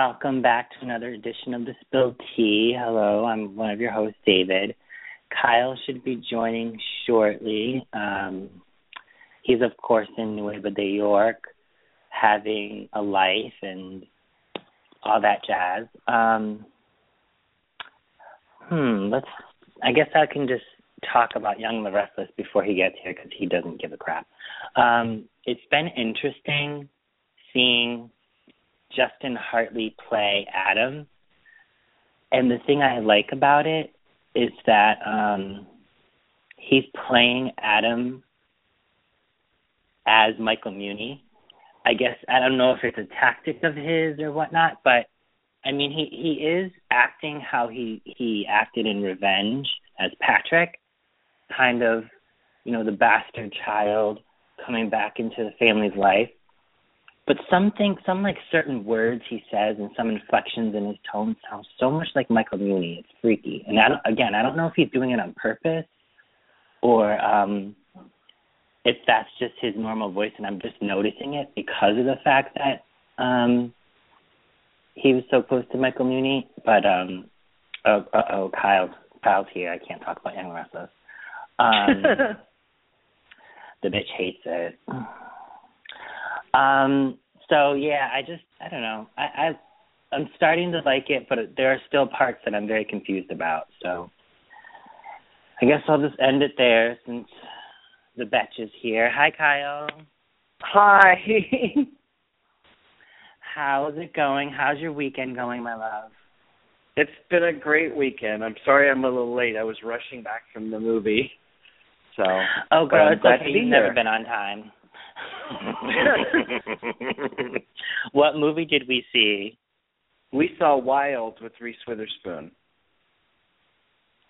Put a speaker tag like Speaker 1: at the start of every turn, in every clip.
Speaker 1: Welcome back to another edition of the Spilled Tea. Hello, I'm one of your hosts, David. Kyle should be joining shortly. Um, he's, of course, in Nueva de York, having a life and all that jazz. Um, hmm, let's. I guess I can just talk about Young the Restless before he gets here because he doesn't give a crap. Um, it's been interesting seeing Justin Hartley play Adam. And the thing I like about it is that um he's playing Adam as Michael Muhney. I guess I don't know if it's a tactic of his or whatnot, but I mean he he is acting how he he acted in Revenge as Patrick, kind of, you know, the bastard child coming back into the family's life but something some like certain words he says and some inflections in his tone sound so much like Michael Muhney. It's freaky. And I don't, again, I don't know if he's doing it on purpose or um if that's just his normal voice and I'm just noticing it because of the fact that um he was so close to Michael Muhney. But um oh uh oh Kyle's Kyle's here. I can't talk about Young Restless. Um the bitch hates it. Um. So yeah, I just I don't know. I, I I'm starting to like it, but there are still parts that I'm very confused about. So I guess I'll just end it there since the betch is here. Hi, Kyle.
Speaker 2: Hi.
Speaker 1: How's it going? How's your weekend going, my love?
Speaker 2: It's been a great weekend. I'm sorry I'm a little late. I was rushing back from the movie. So
Speaker 1: Oh, girl, it's
Speaker 2: glad
Speaker 1: okay. You've never been on time. what movie did we see
Speaker 2: We saw Wild with Reese Witherspoon.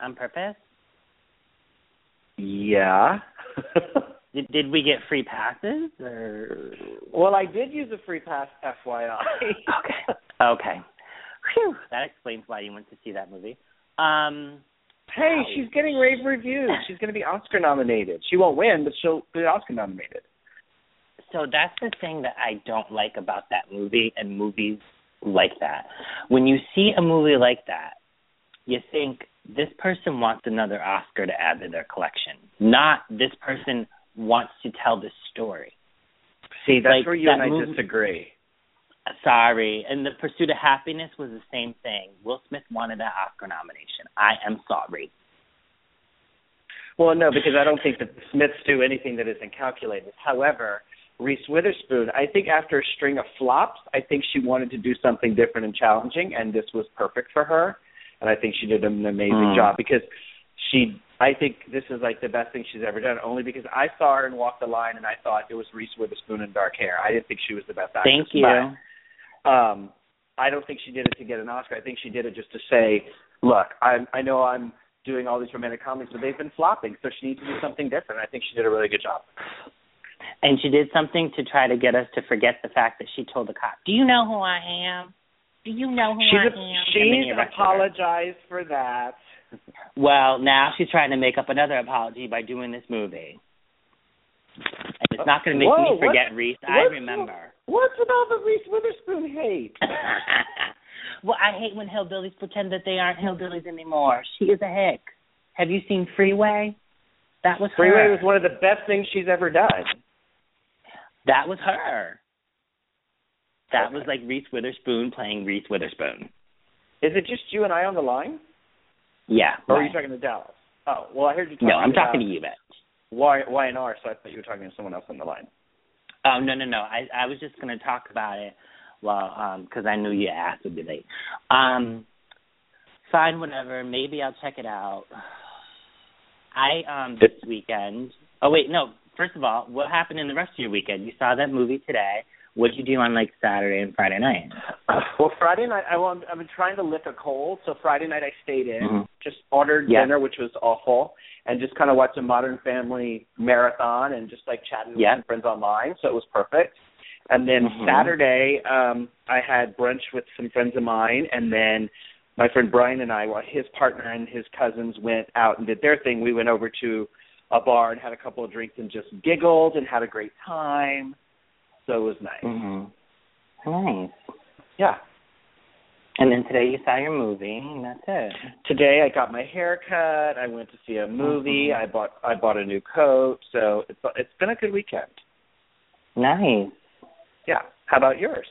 Speaker 1: on purpose?
Speaker 2: Yeah.
Speaker 1: Did, did we get free passes or?
Speaker 2: well, I did use a free pass, FYI.
Speaker 1: Okay. Okay. Phew. That explains why you went to see that movie. Um.
Speaker 2: hey, she's getting rave reviews. She's going to be Oscar nominated. She won't win, but she'll be Oscar nominated.
Speaker 1: So that's the thing that I don't like about that movie and movies like that. When you see a movie like that, you think this person wants another Oscar to add to their collection, not this person wants to tell the story.
Speaker 2: See, that's
Speaker 1: Like,
Speaker 2: where you
Speaker 1: that
Speaker 2: and I
Speaker 1: movie-
Speaker 2: disagree.
Speaker 1: Sorry. And The Pursuit of Happiness was the same thing. Will Smith wanted that Oscar nomination. I am sorry.
Speaker 2: Well, no, because I don't think that the Smiths do anything that isn't calculated. However, Reese Witherspoon, I think after a string of flops, I think she wanted to do something different and challenging, and this was perfect for her. And I think she did an amazing
Speaker 1: Mm.
Speaker 2: job because she. I think this is like the best thing she's ever done. Only because I saw her and walked the line, and I thought it was Reese Witherspoon in dark hair. I didn't think she was the best actress.
Speaker 1: Thank you.
Speaker 2: But, um, I don't think she did it to get an Oscar. I think she did it just to say, "Look, I'm, I know I'm doing all these romantic comedies, but they've been flopping, so she needs to do something different." I think she did a really good job.
Speaker 1: And she did something to try to get us to forget the fact that she told the cop, "Do you know who I am? Do you know who
Speaker 2: She's
Speaker 1: I
Speaker 2: a,
Speaker 1: am?"
Speaker 2: She's
Speaker 1: her.
Speaker 2: apologized for that.
Speaker 1: Well, now she's trying to make up another apology by doing this movie. And it's not going to make
Speaker 2: Whoa,
Speaker 1: me forget Reese. I remember.
Speaker 2: What's with all the Reese Witherspoon hate?
Speaker 1: well, I hate when hillbillies pretend that they aren't hillbillies anymore. She is a hick. Have you seen Freeway? That was
Speaker 2: Freeway
Speaker 1: her.
Speaker 2: was one of the best things she's ever done.
Speaker 1: That was her. That
Speaker 2: Okay.
Speaker 1: was like Reese Witherspoon playing Reese Witherspoon.
Speaker 2: Is it just you and I on the line,
Speaker 1: Yeah.
Speaker 2: or are
Speaker 1: right.
Speaker 2: you talking to Dallas? Oh, well, I heard you talking.
Speaker 1: no, I'm talking
Speaker 2: about
Speaker 1: to you, bitch.
Speaker 2: Y Y and R, so I thought you were talking to someone else on the line.
Speaker 1: Oh no no no! I I was just gonna talk about it, well, um, because I knew your ass would be late. Um, fine, whatever. Maybe I'll check it out. I um this weekend. Oh wait, no. First of all, what happened in the rest of your weekend? You saw that movie today. What did you do on like Saturday and Friday night?
Speaker 2: well, Friday night I well, I've been trying to lick a cold, so Friday night I stayed in,
Speaker 1: mm-hmm.
Speaker 2: just ordered
Speaker 1: yeah.
Speaker 2: dinner, which was awful, and just kind of watched a Modern Family marathon and just like chatting
Speaker 1: yeah.
Speaker 2: with some friends online, so it was perfect. And then
Speaker 1: mm-hmm.
Speaker 2: Saturday, um, I had brunch with some friends of mine, and then my friend Brian and I, well, his partner and his cousins went out and did their thing. We went over to a bar and had a couple of drinks and just giggled and had a great time. So it was nice.
Speaker 1: Mm-hmm. Nice.
Speaker 2: Yeah.
Speaker 1: And then today you saw your movie, and that's it.
Speaker 2: Today I got my hair cut. I went to see a movie.
Speaker 1: Mm-hmm.
Speaker 2: I bought I bought a new coat. So it's it's been a good weekend.
Speaker 1: Nice.
Speaker 2: Yeah. How about yours?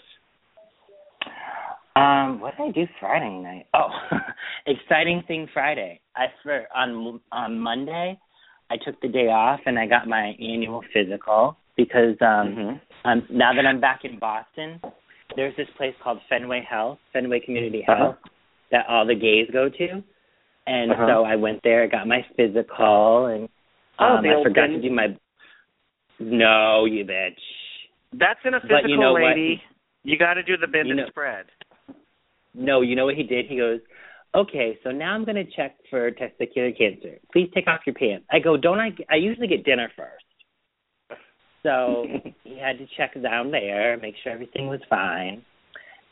Speaker 1: Um, what did I do Friday night? Oh, exciting thing Friday. I for on on Monday, I took the day off and I got my annual physical because um
Speaker 2: mm-hmm.
Speaker 1: um now that I'm back in Boston, there's this place called Fenway Health, Fenway Community Health,
Speaker 2: uh-huh.
Speaker 1: that all the gays go to. And
Speaker 2: uh-huh.
Speaker 1: so I went there, I got my physical and
Speaker 2: oh,
Speaker 1: um
Speaker 2: the
Speaker 1: I forgot
Speaker 2: bin.
Speaker 1: to do my No, you bitch.
Speaker 2: That's in a physical
Speaker 1: But you know
Speaker 2: lady.
Speaker 1: what?
Speaker 2: You got to do the bend
Speaker 1: You
Speaker 2: and spread.
Speaker 1: No, you know what he did? He goes, "Okay, so now I'm going to check for testicular cancer. Please take off your pants." I go, "Don't I? I usually get dinner first. So he had to check down there, make sure everything was fine.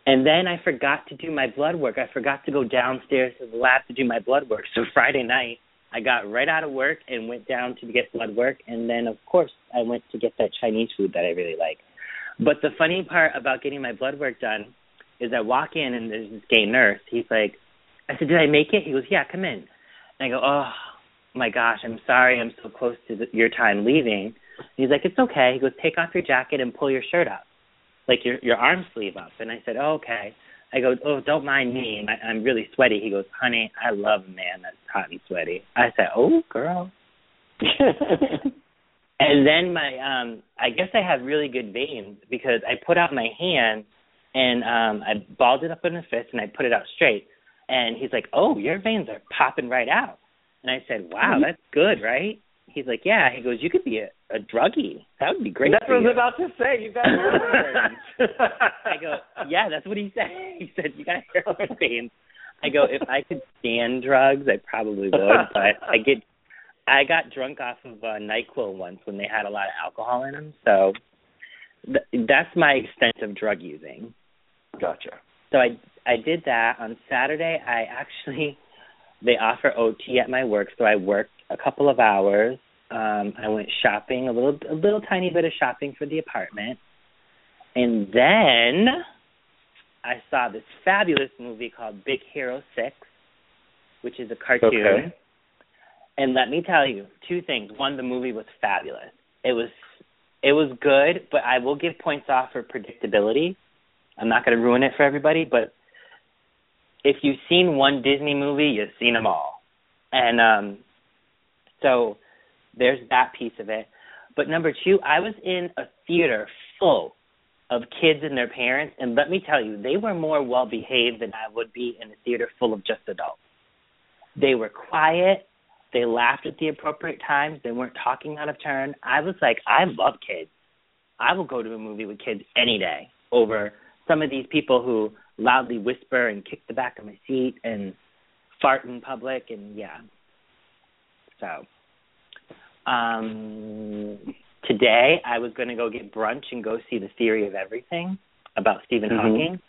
Speaker 1: And then I forgot to do my blood work. I forgot to go downstairs to the lab to do my blood work. So Friday night, I got right out of work and went down to get blood work. And then, of course, I went to get that Chinese food that I really like. But the funny part about getting my blood work done is I walk in and there's this gay nurse. He's like, I said, did I make it? He goes, yeah, come in. And I go, oh my gosh, I'm sorry, I'm so close to the, your time leaving. He's like, it's okay. He goes, take off your jacket and pull your shirt up, like your your arm sleeve up. And I said, oh, okay. I go, oh, don't mind me. I, I'm really sweaty. He goes, honey, I love a man that's hot and sweaty. I said, oh, girl. and then my, um, I guess I have really good veins because I put out my hand and um I balled it up in a fist and I put it out straight. And he's like, "Oh, your veins are popping right out." And I said, "Wow, that's good, right?" He's like, "Yeah." He goes, "You could be a, a druggie. That would be great."
Speaker 2: That's what I was about to say. You got veins.
Speaker 1: I go, "Yeah, that's what he said." He said, "You got heroin veins." I go, "If I could stand drugs, I probably would, but I get." I got drunk off of uh, Nyquil once when they had a lot of alcohol in them, so th- that's my extent of drug using.
Speaker 2: Gotcha.
Speaker 1: So I I did that on Saturday. I actually they offer OT at my work, so I worked a couple of hours. Um, I went shopping a little a little tiny bit of shopping for the apartment, and then I saw this fabulous movie called Big Hero Six, which is a cartoon.
Speaker 2: Okay.
Speaker 1: And let me tell you two things. One, the movie was fabulous. It was it was good, but I will give points off for predictability. I'm not going to ruin it for everybody, but if you've seen one Disney movie, you've seen them all. And um so there's that piece of it. But number 2, I was in a theater full of kids and their parents, and let me tell you, they were more well behaved than I would be in a theater full of just adults. They were quiet, they laughed at the appropriate times, they weren't talking out of turn. I was like, I love kids. I will go to a movie with kids any day over some of these people who loudly whisper and kick the back of my seat and fart in public and yeah. So um today I was going to go get brunch and go see The Theory of Everything about Stephen
Speaker 2: Mhm.
Speaker 1: Hawking.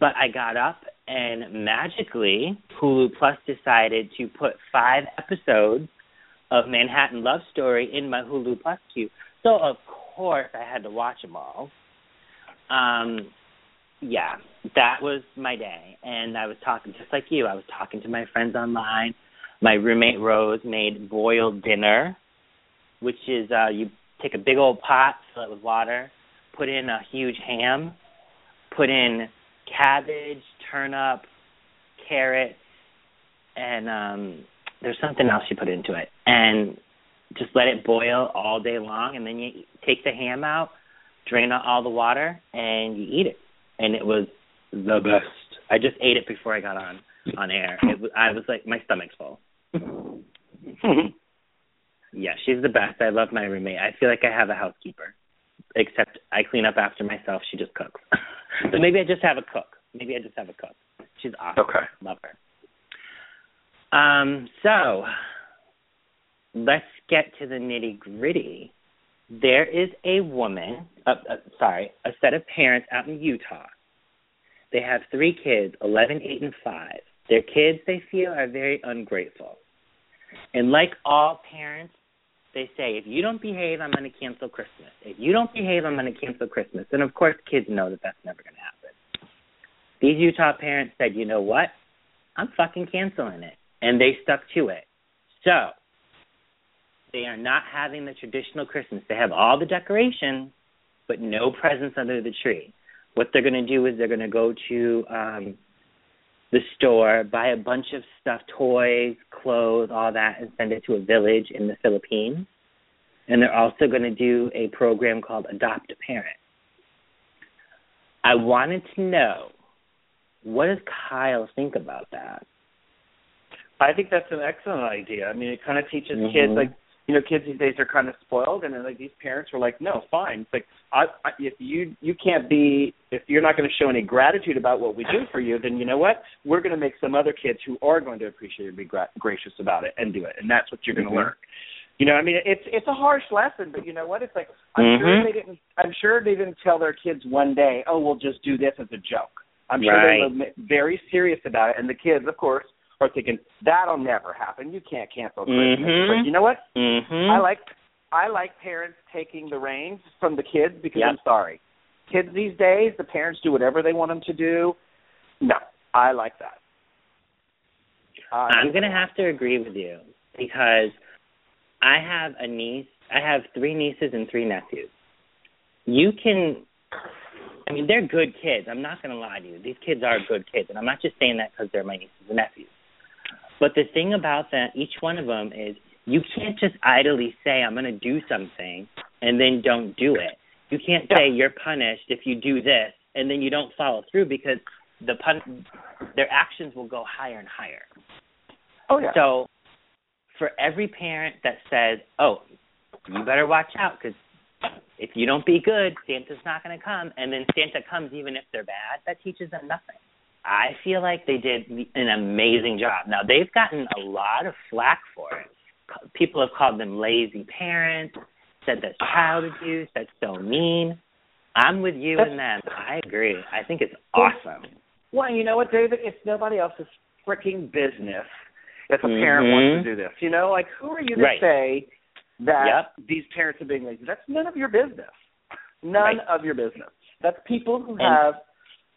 Speaker 1: But I got up and magically Hulu Plus decided to put 5 episodes of Manhattan Love Story in my Hulu Plus queue. So of course I had to watch them all. Um yeah, that was my day. And I was talking just like you. I was talking to my friends online. My roommate Rose made boiled dinner, which is uh you take a big old pot, fill it with water, put in a huge ham, put in cabbage, turnip, carrot, and um there's something else you put into it. And just let it boil all day long and then you take the ham out, drain out all the water and you eat it. And it was the best. I just ate it before I got on on air. It was, I was like my stomach's full. yeah, she's the best. I love my roommate. I feel like I have a housekeeper. except I clean up after myself. She just cooks. so maybe I just have a cook. Maybe I just have a cook. She's awesome.
Speaker 2: Okay.
Speaker 1: Love her. Um, so let's get to the nitty gritty. There is a woman, uh, uh, sorry, a set of parents out in Utah. They have three kids, 11, 8, and 5. Their kids, they feel, are very ungrateful. And like all parents, they say, if you don't behave, I'm going to cancel Christmas. If you don't behave, I'm going to cancel Christmas. And of course, kids know that that's never going to happen. These Utah parents said, you know what? I'm fucking canceling it. And they stuck to it. So, they are not having the traditional Christmas. They have all the decorations, but no presents under the tree. What they're going to do is they're going to go to um the store, buy a bunch of stuff, toys, clothes, all that, and send it to a village in the Philippines. And they're also going to do a program called Adopt a Parent. I wanted to know what does Kyle think about that?
Speaker 2: I think that's an excellent idea. I mean, it kind of teaches
Speaker 1: Mhm.
Speaker 2: kids like you know, kids these days are kind of spoiled, and like these parents were like, no, fine. It's like I, I, if you you can't be if you're not going to show any gratitude about what we do for you, then you know what? We're going to make some other kids who are going to appreciate and be gra- gracious about it and do it, and that's what you're going to
Speaker 1: Mhm.
Speaker 2: learn. You know, I mean, it's it's a harsh lesson, but you know what? It's like I'm sure
Speaker 1: Mhm.
Speaker 2: they didn't. I'm sure they didn't tell their kids one day, oh, we'll just do this as a joke. I'm sure
Speaker 1: Right.
Speaker 2: they were very serious about it, and the kids, of course, are thinking that'll never happen. You can't cancel Christmas.
Speaker 1: Mhm.
Speaker 2: But you know what?
Speaker 1: Mhm.
Speaker 2: I like I like parents taking the reins from the kids because
Speaker 1: Yep.
Speaker 2: I'm sorry, kids these days, the parents do whatever they want them to do. No, I like that. Uh,
Speaker 1: I'm gonna have to agree with you because I have a niece. I have three nieces and three nephews. You can, I mean, they're good kids. I'm not gonna lie to you. These kids are good kids, and I'm not just saying that because they're my nieces and nephews. But the thing about that, each one of them is you can't just idly say I'm gonna do something and then don't do it. You can't say you're punished if you do this and then you don't follow through because the pun their actions will go higher and higher.
Speaker 2: Oh yeah.
Speaker 1: So, for every parent that says, "Oh, you better watch out because if you don't be good, Santa's not going to come," and then Santa comes even if they're bad, that teaches them nothing. I feel like they did an amazing job. Now they've gotten a lot of flack for it. People have called them lazy parents, said that's child abuse, that's so mean. I'm with you in that. I agree. I think it's awesome.
Speaker 2: Well, you know what, David? It's nobody else's freaking business if a
Speaker 1: Mhm.
Speaker 2: parent wants to do this. You know, like who are you to
Speaker 1: Right.
Speaker 2: say that
Speaker 1: Yep.
Speaker 2: these parents are being lazy? That's none of your business. None
Speaker 1: Right.
Speaker 2: of your business. That's people who
Speaker 1: And-
Speaker 2: have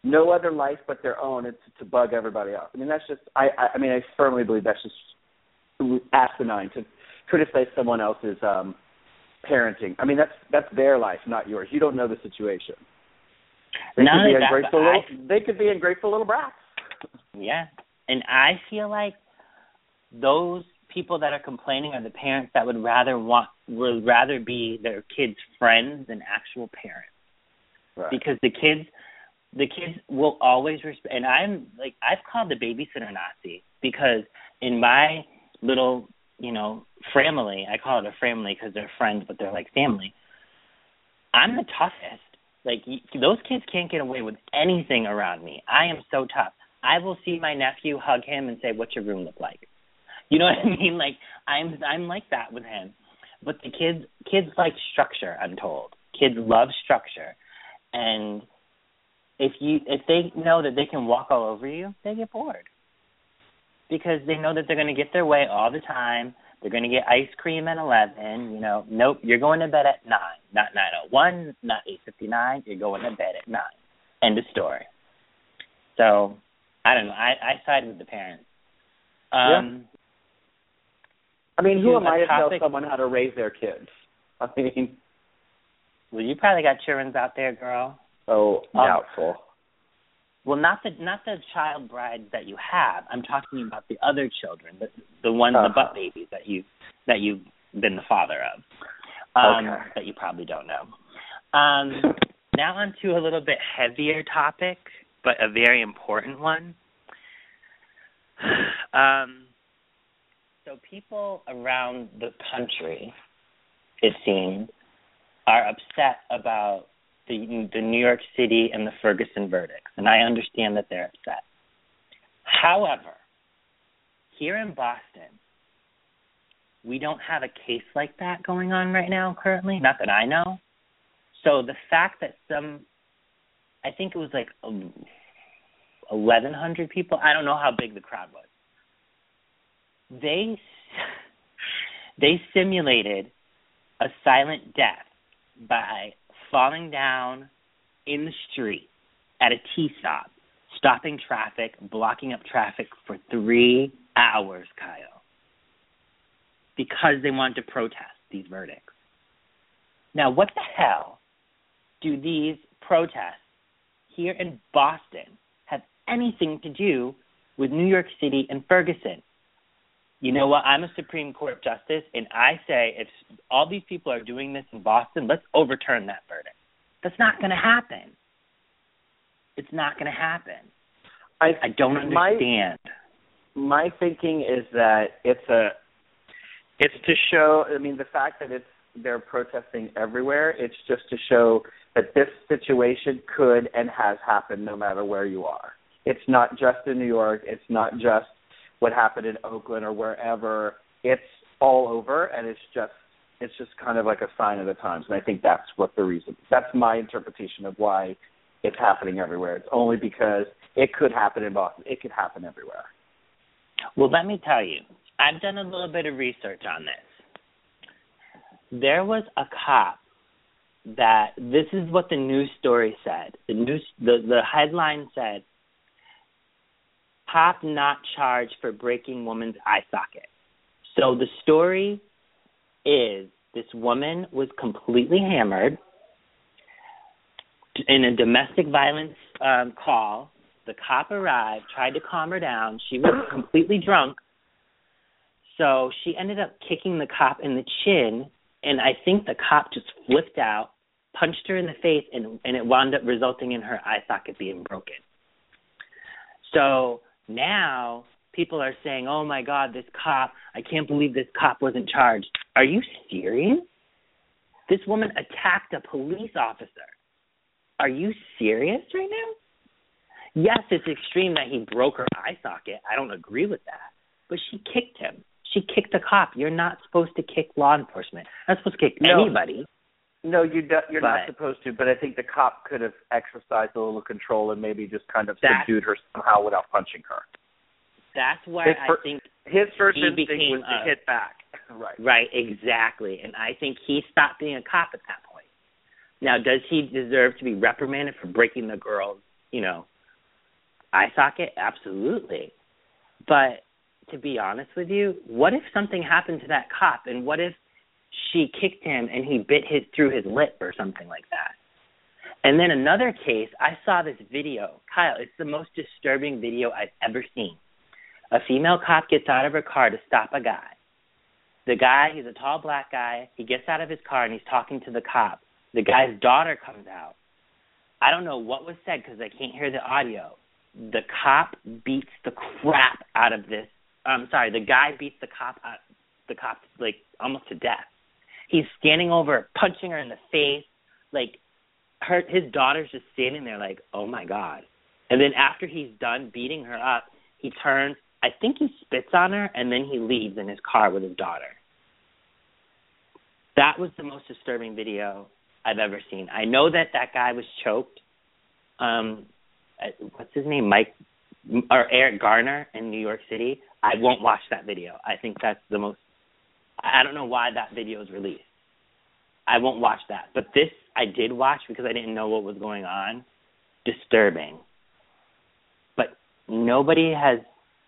Speaker 2: no other life but their own and to, to bug everybody else. I mean, that's just. I, I. I mean, I firmly believe that's just asinine to criticize someone else's um parenting. I mean, that's that's their life, not yours. You don't know the situation. They
Speaker 1: Not
Speaker 2: could be
Speaker 1: that,
Speaker 2: ungrateful
Speaker 1: but
Speaker 2: little.
Speaker 1: I-
Speaker 2: They could be ungrateful little brats.
Speaker 1: Yeah. And I feel like those people that are complaining are the parents that would rather want would rather be their kids' friends than actual parents.
Speaker 2: Right.
Speaker 1: Because the kids the kids will always respect and I'm like I've called the babysitter Nazi because in my little, you know, family, I call it a family because they're friends but they're like family. I'm the toughest. Like those kids can't get away with anything around me. I am so tough. I will see my nephew, hug him, and say, "What's your room look like?" You know what I mean? Like I'm I'm like that with him. But the kids kids like structure. I'm told kids love structure, and if you if they know that they can walk all over you, they get bored because they know that they're going to get their way all the time. They're going to get ice cream at eleven. You know, nope, you're going to bed at nine, not nine oh one, not eight fifty nine. You're going to bed at nine. End of story. So, I don't know. I I side with the parents. Um,
Speaker 2: I mean, who am I to tell someone how to raise their kids? I mean,
Speaker 1: Well, you probably got children out there, girl.
Speaker 2: Oh,
Speaker 1: Um,
Speaker 2: doubtful.
Speaker 1: Well, not the not the child brides that you have. I'm talking about the other children, the the ones,
Speaker 2: Uh-huh.
Speaker 1: the butt babies that you that you've been the father of. Um,
Speaker 2: Okay.
Speaker 1: That you probably don't know. Um, now on to a little bit heavier topic, but a very important one. Um, so people around the country, it seems, are upset about the the New York City and the Ferguson verdicts, and I understand that they're upset. However, here in Boston, we don't have a case like that going on right now currently, not that I know. So the fact that some I think it was like um, 1100 people, I don't know how big the crowd was. They they simulated a silent death by falling down in the street at a T stop, stopping traffic, blocking up traffic for three hours, Kyle, because they wanted to protest these verdicts. Now, what the hell do these protests here in Boston have anything to do with New York City and Ferguson? You know what? I'm a Supreme Court justice, and I say if all these people are doing this in Boston, let's overturn that verdict. That's not going to happen. It's not going to happen. I I don't understand.
Speaker 2: My, my thinking is that it's a it's to show. I mean, the fact that it's they're protesting everywhere. It's just to show that this situation could and has happened no matter where you are. It's not just in New York. It's not just what happened in Oakland or wherever. It's all over, and it's just it's just kind of like a sign of the times. And I think that's what the reason. That's my interpretation of why it's happening everywhere. It's only because it could happen in Boston. It could happen everywhere.
Speaker 1: Well, let me tell you, I've done a little bit of research on this. There was a cop that this is what the news story said. The news the the headline said cop not charged for breaking woman's eye socket. So the story is this woman was completely hammered in a domestic violence um, call. The cop arrived, tried to calm her down. She was completely drunk. So she ended up kicking the cop in the chin, and I think the cop just flipped out, punched her in the face, and and it wound up resulting in her eye socket being broken. So now people are saying, "Oh my God, this cop! I can't believe this cop wasn't charged." Are you serious? This woman attacked a police officer. Are you serious right now? Yes, it's extreme that he broke her eye socket. I don't agree with that. But she kicked him. She kicked a cop. You're not supposed to kick law enforcement. You're not supposed to kick
Speaker 2: no.
Speaker 1: anybody.
Speaker 2: No, you do, you're
Speaker 1: but,
Speaker 2: not supposed to. But I think the cop could have exercised a little control and maybe just kind of subdued her somehow without punching her.
Speaker 1: That's why his
Speaker 2: I
Speaker 1: think
Speaker 2: his first instinct was to hit back. Right.
Speaker 1: Right. Exactly. And I think he stopped being a cop at that point. Now, does he deserve to be reprimanded for breaking the girl's, you know, eye socket? Absolutely. But to be honest with you, what if something happened to that cop, and what if she kicked him and he bit his through his lip or something like that. And then another case, I saw this video. Kyle, it's the most disturbing video I've ever seen. A female cop gets out of her car to stop a guy. The guy, he's a tall black guy. He gets out of his car and he's talking to the cop. The guy's daughter comes out. I don't know what was said because I can't hear the audio. The cop beats the crap out of this. I'm sorry, the guy beats the cop out, the cop like almost to death. He's standing over, punching her in the face. Like her, his daughter's just standing there, like, oh my god. And then after he's done beating her up, he turns. I think he spits on her, and then he leaves in his car with his daughter. That was the most disturbing video I've ever seen. I know that that guy was choked. Um, uh, what's his name? Mike or Eric Garner in New York City. I won't watch that video. I think that's the most I don't know why that video is released. I won't watch that. But this I did watch because I didn't know what was going on. Disturbing. But nobody has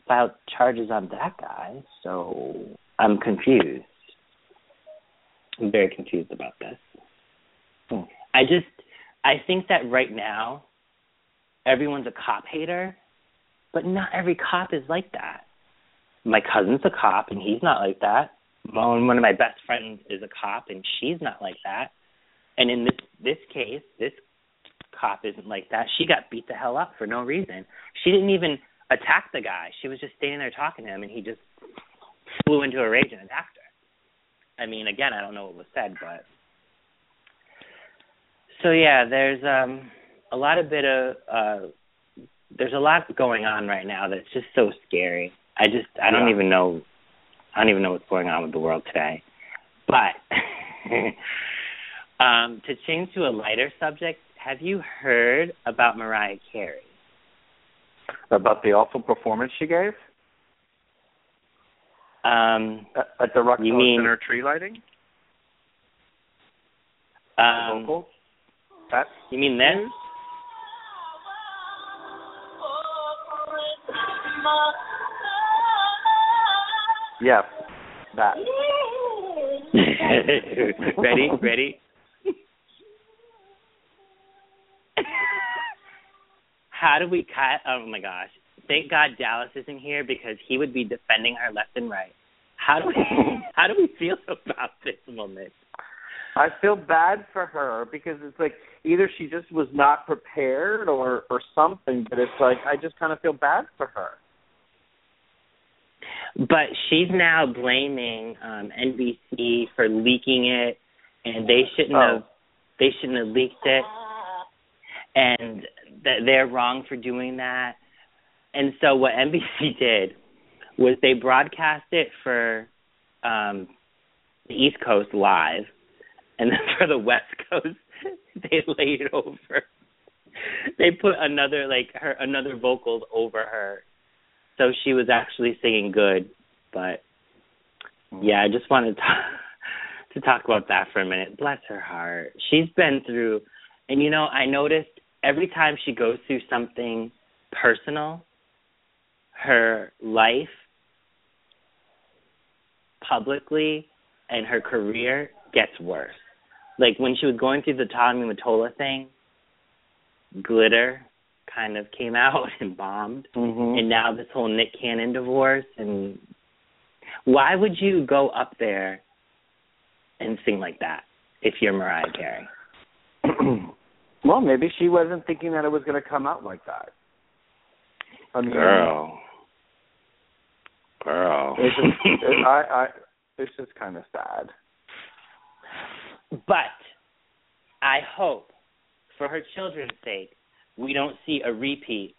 Speaker 1: filed charges on that guy, so I'm confused. I'm very confused about this. I just I think that right now everyone's a cop hater, but not every cop is like that. My cousin's a cop and he's not like that one of my best friends is a cop and she's not like that. And in this this case, this cop isn't like that. She got beat the hell up for no reason. She didn't even attack the guy. She was just standing there talking to him and he just flew into a rage and attacked her. I mean, again, I don't know what was said, but So yeah, there's um a lot of bit of uh there's a lot going on right now that's just so scary. I just I don't
Speaker 2: Yeah.
Speaker 1: even know I don't even know what's going on with the world today. But um to change to a lighter subject, have you heard about Mariah Carey?
Speaker 2: About the awful performance she gave
Speaker 1: Um
Speaker 2: at, at the Rockefeller
Speaker 1: You mean-
Speaker 2: Center tree lighting.
Speaker 1: um
Speaker 2: vocals. That
Speaker 1: you mean this?
Speaker 2: Yes, that.
Speaker 1: ready? Ready? How do we cut? Oh my gosh! Thank God Dallas isn't here because he would be defending her left and right. How do we? how do we feel about this woman?
Speaker 2: I feel bad for her because it's like either she just was not prepared or or something, but it's like I just kind of feel bad for her.
Speaker 1: But she's now blaming um NBC for leaking it, and they shouldn't
Speaker 2: Oh.
Speaker 1: have. They shouldn't have leaked it, and that they're wrong for doing that. And so what NBC did was they broadcast it for um the East Coast live, and then for the West Coast they laid over. They put another like her another vocals over her so she was actually singing good. But yeah, I just wanted to to talk about that for a minute. Bless her heart. She's been through, and you know, I noticed every time she goes through something personal, her life publicly and her career gets worse. Like when she was going through the Tommy Mottola thing, glitter kind of came out and bombed
Speaker 2: Mm-hmm.
Speaker 1: and now this whole Nick Cannon divorce and why would you go up there and sing like that if you're Mariah Carey?
Speaker 2: well, maybe she wasn't thinking that it was going to come out like that. I mean,
Speaker 1: Girl. Girl.
Speaker 2: It's just, it, I, I, it's just kind of sad.
Speaker 1: but I hope for her children's sake we don't see a repeat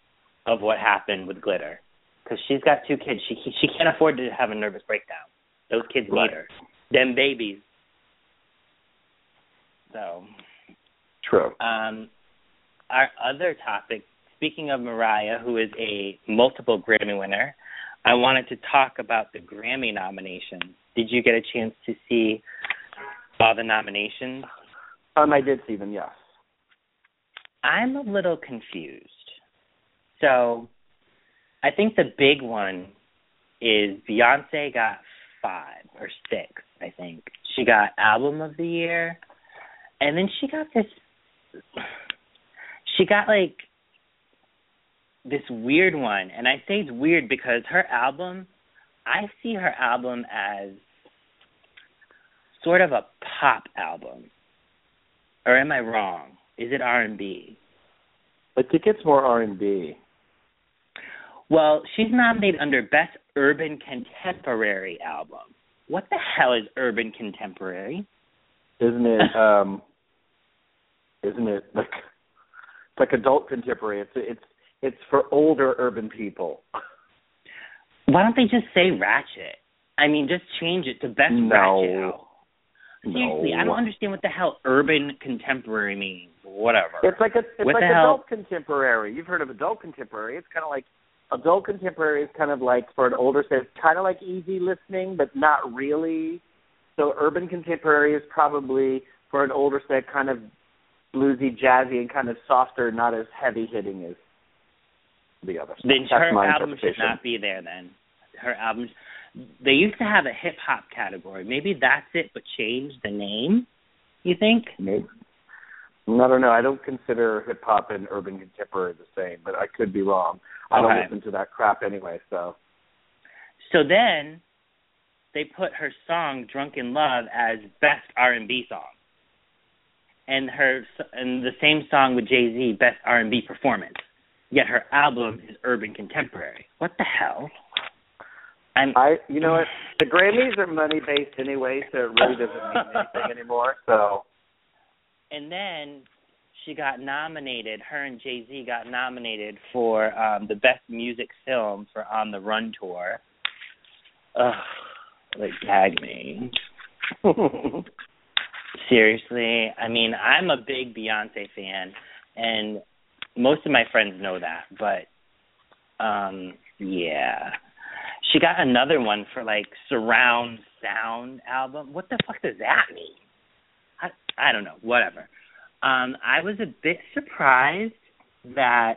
Speaker 1: of what happened with Glitter cuz she's got two kids. She she can't afford to have a nervous breakdown. Those kids
Speaker 2: Right.
Speaker 1: need her. Them babies. So,
Speaker 2: True.
Speaker 1: Um, our other topic, speaking of Mariah, who is a multiple Grammy winner, I wanted to talk about the Grammy nominations. Did you get a chance to see all the nominations?
Speaker 2: Um, I did see them. Yes.
Speaker 1: I'm a little confused. So, I think the big one is Beyonce got five or six, I think. She got Album of the Year, and then she got this. She got like this weird one, and I say it's weird because her album, I see her album as sort of a pop album. Or am I wrong? Is it R&B?
Speaker 2: I think it's more R and B.
Speaker 1: Well, she's nominated under Best Urban Contemporary Album. What the hell is urban contemporary?
Speaker 2: Isn't it? um Isn't it like it's like adult contemporary? It's it's it's for older urban people.
Speaker 1: Why don't they just say ratchet? I mean, just change it to best
Speaker 2: No.
Speaker 1: ratchet album. Seriously,
Speaker 2: No.
Speaker 1: I don't understand what the hell urban contemporary means. Whatever.
Speaker 2: It's like a, it's
Speaker 1: What
Speaker 2: like
Speaker 1: the hell?
Speaker 2: adult contemporary. You've heard of adult contemporary. It's kind of like adult contemporary is kind of like for an older set. It's kind of like easy listening, but not really. So urban contemporary is probably for an older set, kind of bluesy, jazzy, and kind of softer, not as heavy hitting as the other. stuff.
Speaker 1: then
Speaker 2: That's
Speaker 1: her album should not be there. Then her albums. They used to have a hip hop category. Maybe that's it, but change the name. You think?
Speaker 2: Maybe. I don't know. I don't consider hip hop and urban contemporary the same, but I could be wrong. I don't listen to that crap anyway, so.
Speaker 1: So then they put her song "Drunk in Love" as best R&B song, and her and the same song with Jay Z best R&B performance. Yet her album is urban contemporary. What the hell? I'm
Speaker 2: I, you know what? The Grammys are money based anyway, so it really doesn't mean anything anymore. So
Speaker 1: and then she got nominated. Her and Jay Z got nominated for um the best music film for On the Run tour. Ugh, like gag me. Seriously, I mean, I'm a big Beyonce fan, and most of my friends know that. But, um, yeah, she got another one for like surround sound album. What the fuck does that mean? I I don't know. Whatever. Um, I was a bit surprised that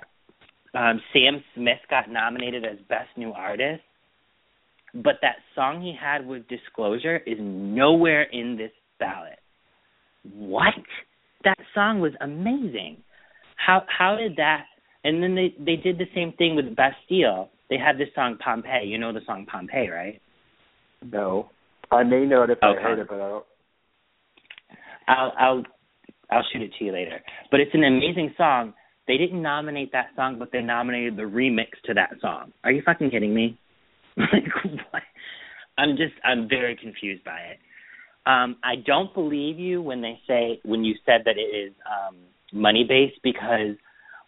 Speaker 1: um, Sam Smith got nominated as Best New Artist, but that song he had with Disclosure is nowhere in this ballot. What? That song was amazing. How how did that? And then they they did the same thing with Bastille. They had this song Pompeii. You know the song Pompeii, right?
Speaker 2: No, I may know it if
Speaker 1: Okay.
Speaker 2: I heard it, but I don't.
Speaker 1: I'll I'll I'll shoot it to you later. But it's an amazing song. They didn't nominate that song, but they nominated the remix to that song. Are you fucking kidding me? like what? I'm just I'm very confused by it. Um, I don't believe you when they say when you said that it is um, money based because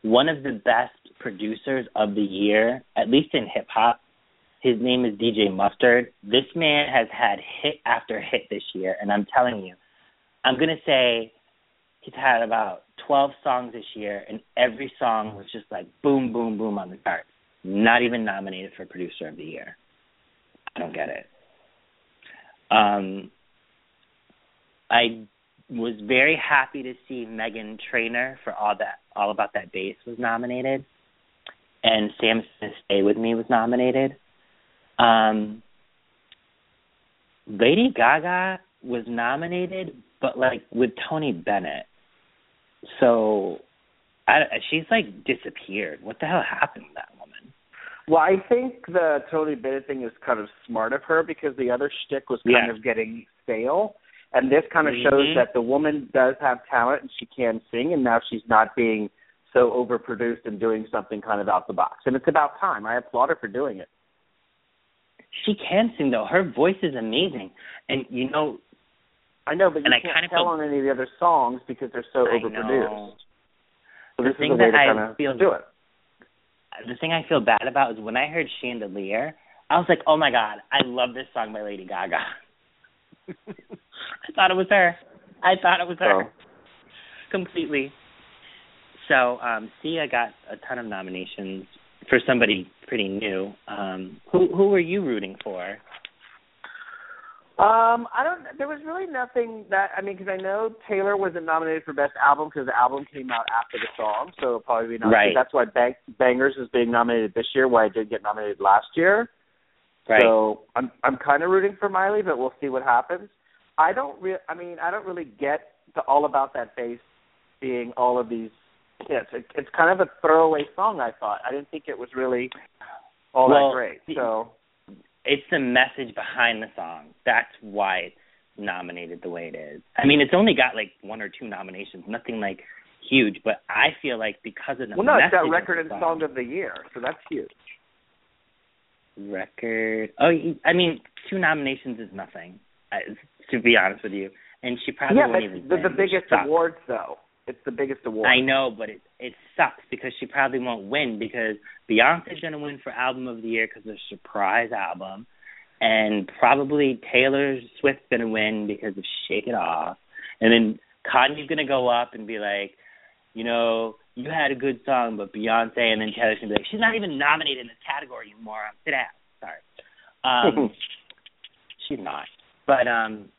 Speaker 1: one of the best producers of the year, at least in hip hop, his name is DJ Mustard. This man has had hit after hit this year, and I'm telling you, I'm gonna say he's had about 12 songs this year, and every song was just like boom, boom, boom on the chart. Not even nominated for producer of the year. I don't get it. Um, I was very happy to see Meghan Trainor for all that, all about that bass was nominated, and Sam Smith Stay with Me was nominated. Um, Lady Gaga was nominated, but like with Tony Bennett. So, I, she's like disappeared. What the hell happened to that woman?
Speaker 2: Well, I think the Tony Bennett thing is kind of smart of her because the other shtick was kind
Speaker 1: Yeah.
Speaker 2: of getting stale, and this kind of shows
Speaker 1: Mhm.
Speaker 2: that the woman does have talent and she can sing, and now she's not being so overproduced and doing something kind of out the box. And it's about time. I applaud her for doing it.
Speaker 1: She can sing though. Her voice is amazing, and you know,
Speaker 2: I know, but you can't
Speaker 1: kind of
Speaker 2: tell
Speaker 1: feel-
Speaker 2: on any of the other songs because they're so overproduced. So
Speaker 1: The thing
Speaker 2: is a way
Speaker 1: that I feel-
Speaker 2: do it.
Speaker 1: the thing I feel bad about is when I heard Chandelier, I was like, oh my god, I love this song by Lady Gaga. I thought it was her. I thought it was her
Speaker 2: So
Speaker 1: completely. So um Sia got a ton of nominations for somebody pretty new. Um who who were you rooting for?
Speaker 2: Um, I don't. There was really nothing that I mean, because I know Taylor wasn't nominated for best album because the album came out after the song, so it'll probably be nominated.
Speaker 1: Right.
Speaker 2: That's why Bang, Bangers is being nominated this year. Why it did get nominated last year.
Speaker 1: Right.
Speaker 2: So I'm I'm kind of rooting for Miley, but we'll see what happens. I don't re- I mean, I don't really get the all about that face being all of these hits. It, it's kind of a throwaway song. I thought. I didn't think it was really all
Speaker 1: Well,
Speaker 2: that great. So
Speaker 1: it's the message behind the song. That's why it's nominated the way it is. I mean, it's only got like one or two nominations, nothing like huge, but I feel like because of the
Speaker 2: well, no, it's got record and song of the year, so that's huge.
Speaker 1: record. Oh, y- I mean, two nominations is nothing. I, to be honest with you, and she probably
Speaker 2: yeah,
Speaker 1: won't even
Speaker 2: the, the biggest awards though. It's the biggest award.
Speaker 1: I know, but it it sucks because she probably won't win because Beyonce's gonna win for album of the year because of surprise album, and probably Taylor Swift's gonna win because of Shake It Off, and then Kanye's gonna go up and be like, you know, you had a good song, but Beyonce, and then Taylor's gonna be like, she's not even nominated in this category, you moron. Sit down. Sorry. Um, she's not. But um,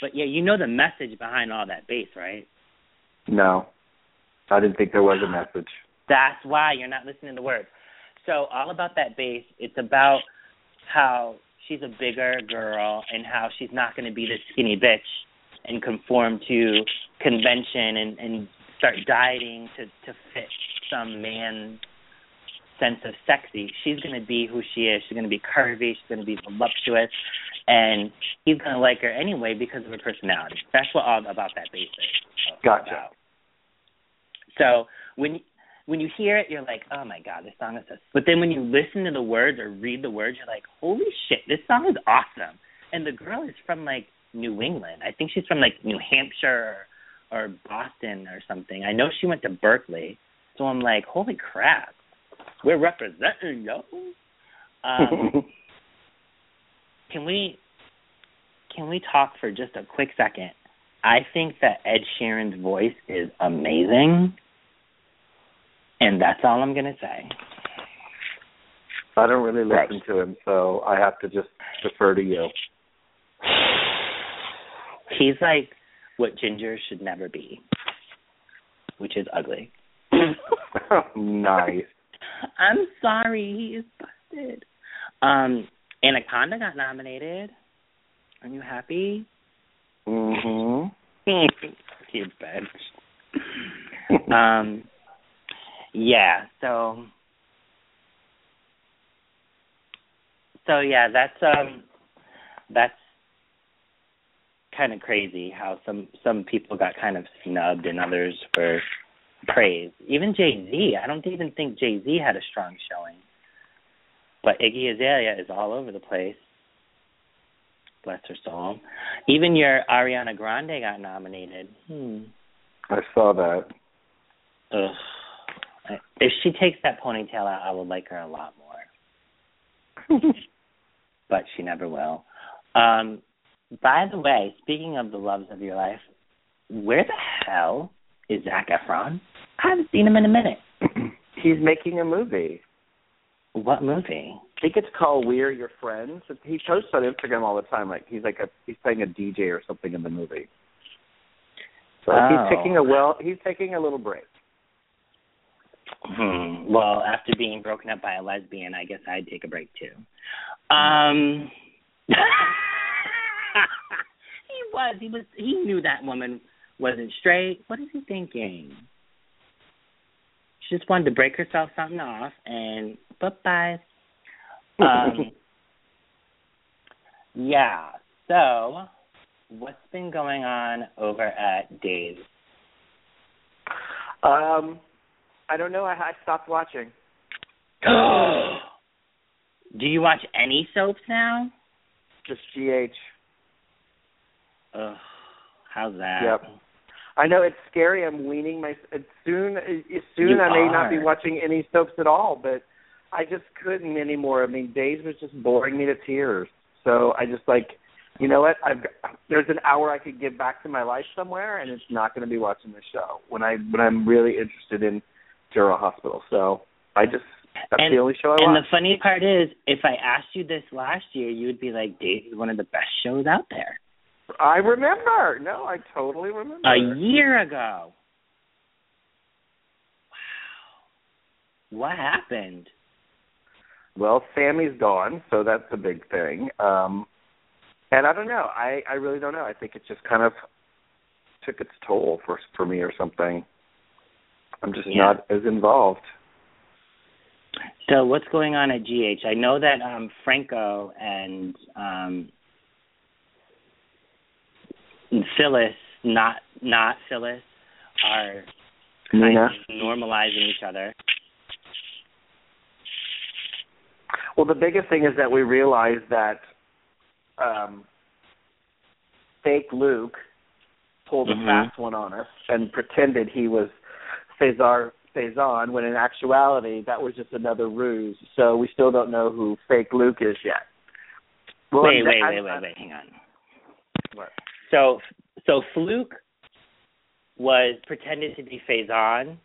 Speaker 1: but yeah, you know the message behind all that bass, right?
Speaker 2: No, I didn't think there was a message.
Speaker 1: That's why you're not listening to words. So all about that bass, it's about how she's a bigger girl and how she's not going to be this skinny bitch and conform to convention and and start dieting to to fit some man sense of sexy. She's going to be who she is. She's going to be curvy. She's going to be voluptuous, and he's going to like her anyway because of her personality. That's what all about that bass is.
Speaker 2: Gotcha.
Speaker 1: about. So when when you hear it, you're like, oh my god, this song is so. But then when you listen to the words or read the words, you're like, holy shit, this song is awesome. And the girl is from like New England. I think she's from like New Hampshire or Boston or something. I know she went to Berklee, so I'm like, holy crap, we're representing yo. Um, can we can we talk for just a quick second? I think that Ed Sheeran's voice is amazing, and that's all I'm gonna say.
Speaker 2: I don't really listen to him, so I have to just defer to you.
Speaker 1: He's like what ginger should never be, which is ugly.
Speaker 2: nice.
Speaker 1: I'm sorry, he is busted. Um, Anaconda got nominated. Are you happy?
Speaker 2: Mm-hmm.
Speaker 1: you bitch. um, yeah. So, so yeah, that's um, that's kind of crazy how some some people got kind of snubbed and others were praised. Even Jay Z, I don't even think Jay Z had a strong showing. But Iggy Azalea is all over the place. Bless her soul. Even your Ariana Grande got nominated. Hmm.
Speaker 2: I saw that.
Speaker 1: Ugh. If she takes that ponytail out, I will like her a lot more. but she never will. Um, by the way, speaking of the loves of your life, where the hell is Zac Efron? I haven't seen him in a minute.
Speaker 2: He's making a movie.
Speaker 1: What movie?
Speaker 2: I think it's called We're Your Friends. He posts on Instagram all the time, like he's like a he's playing a DJ or something in the movie. So
Speaker 1: oh.
Speaker 2: he's taking a well he's taking a little break.
Speaker 1: Hmm. Well, after being broken up by a lesbian, I guess I'd take a break too. Um He was. He was he knew that woman wasn't straight. What is he thinking? She just wanted to break herself something off and bye bye. Um, yeah. So, what's been going on over at Dave's?
Speaker 2: Um, I don't know. I, I stopped watching.
Speaker 1: Do you watch any soaps now?
Speaker 2: Just GH.
Speaker 1: Ugh, how's that?
Speaker 2: Yep. I know it's scary. I'm weaning my soon. Soon
Speaker 1: You
Speaker 2: I may
Speaker 1: are.
Speaker 2: not be watching any soaps at all, but I just couldn't anymore. I mean, Days was just boring me to tears. So I just like, you know what? I've got, there's an hour I could give back to my life somewhere, and it's not going to be watching the show when I when I'm really interested in General Hospital. So I just that's
Speaker 1: And-
Speaker 2: the only show I
Speaker 1: And
Speaker 2: watch.
Speaker 1: the funny part is, if I asked you this last year, you would be like, "Days is one of the best shows out there."
Speaker 2: I remember. No, I totally remember.
Speaker 1: A year ago. Wow. What happened?
Speaker 2: Well, Sammy's gone, so that's a big thing. Um and I don't know. I I really don't know. I think it just kind of took its toll for for me or something. I'm just
Speaker 1: Yeah.
Speaker 2: not as involved.
Speaker 1: So what's going on at GH? I know that um Franco and um Phyllis, not not Phyllis, are kind
Speaker 2: Nina.
Speaker 1: of normalizing each other.
Speaker 2: Well, the biggest thing is that we realized that um fake Luke pulled a
Speaker 1: Mhm.
Speaker 2: fast one on us and pretended he was Cesar Faison when in actuality that was just another ruse. So we still don't know who fake Luke is yet. Well,
Speaker 1: wait,
Speaker 2: I'm-
Speaker 1: wait,
Speaker 2: I'm-
Speaker 1: wait, wait, wait, hang on.
Speaker 2: What?
Speaker 1: So so Fluke was pretended to be Faison.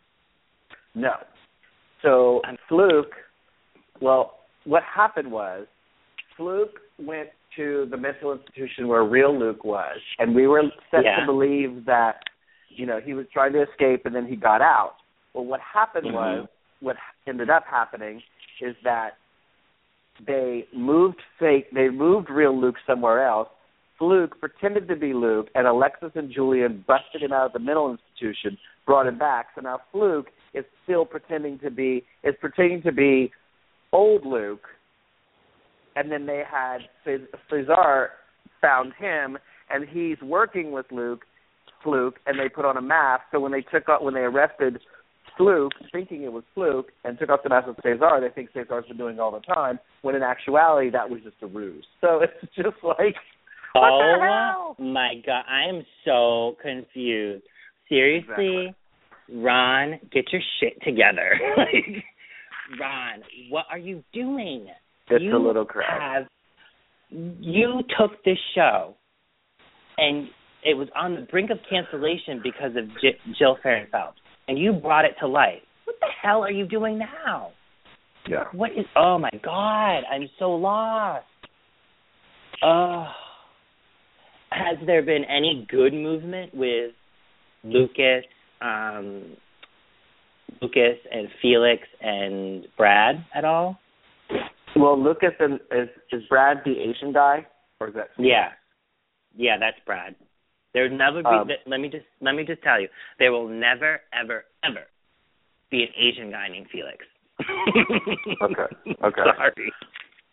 Speaker 2: No. So
Speaker 1: I'm-
Speaker 2: Fluke, well, what happened was Fluke went to the mental institution where real Luke was, and we were set
Speaker 1: Yeah.
Speaker 2: to believe that, you know, he was trying to escape and then he got out. Well, what happened
Speaker 1: Mhm.
Speaker 2: was, what ended up happening is that they moved fake, they moved real Luke somewhere else. Fluke pretended to be Luke, and Alexis and Julian busted him out of the mental institution, brought him back. So now Fluke is still pretending to be is pretending to be old Luke, and then they had Cesar found him, and he's working with Luke, Fluke, and they put on a mask. So when they took out when they arrested Fluke, thinking it was Fluke, and took off the mask of Cesar, they think Cesar's been doing all the time. When in actuality, that was just a ruse. So it's just like what
Speaker 1: oh my god, I am so confused. seriously,
Speaker 2: Exactly.
Speaker 1: Ron, get your shit together. like, Ron, what are you doing?
Speaker 2: Just
Speaker 1: you
Speaker 2: a little crap.
Speaker 1: have you took this show and it was on the brink of cancellation because of J- Jill Farren Phelps, and you brought it to life. What the hell are you doing now?
Speaker 2: Yeah.
Speaker 1: What is? Oh my God, I'm so lost. Oh, has there been any good movement with Lucas, um, Lucas and Felix and Brad at all?
Speaker 2: Well, Lucas and is is Brad the Asian guy, or is that?
Speaker 1: Yeah, yeah, that's Brad. There'll never be.
Speaker 2: Um,
Speaker 1: let me just let me just tell you, there will never, ever, ever be an Asian guy named Felix.
Speaker 2: Okay, okay.
Speaker 1: Sorry.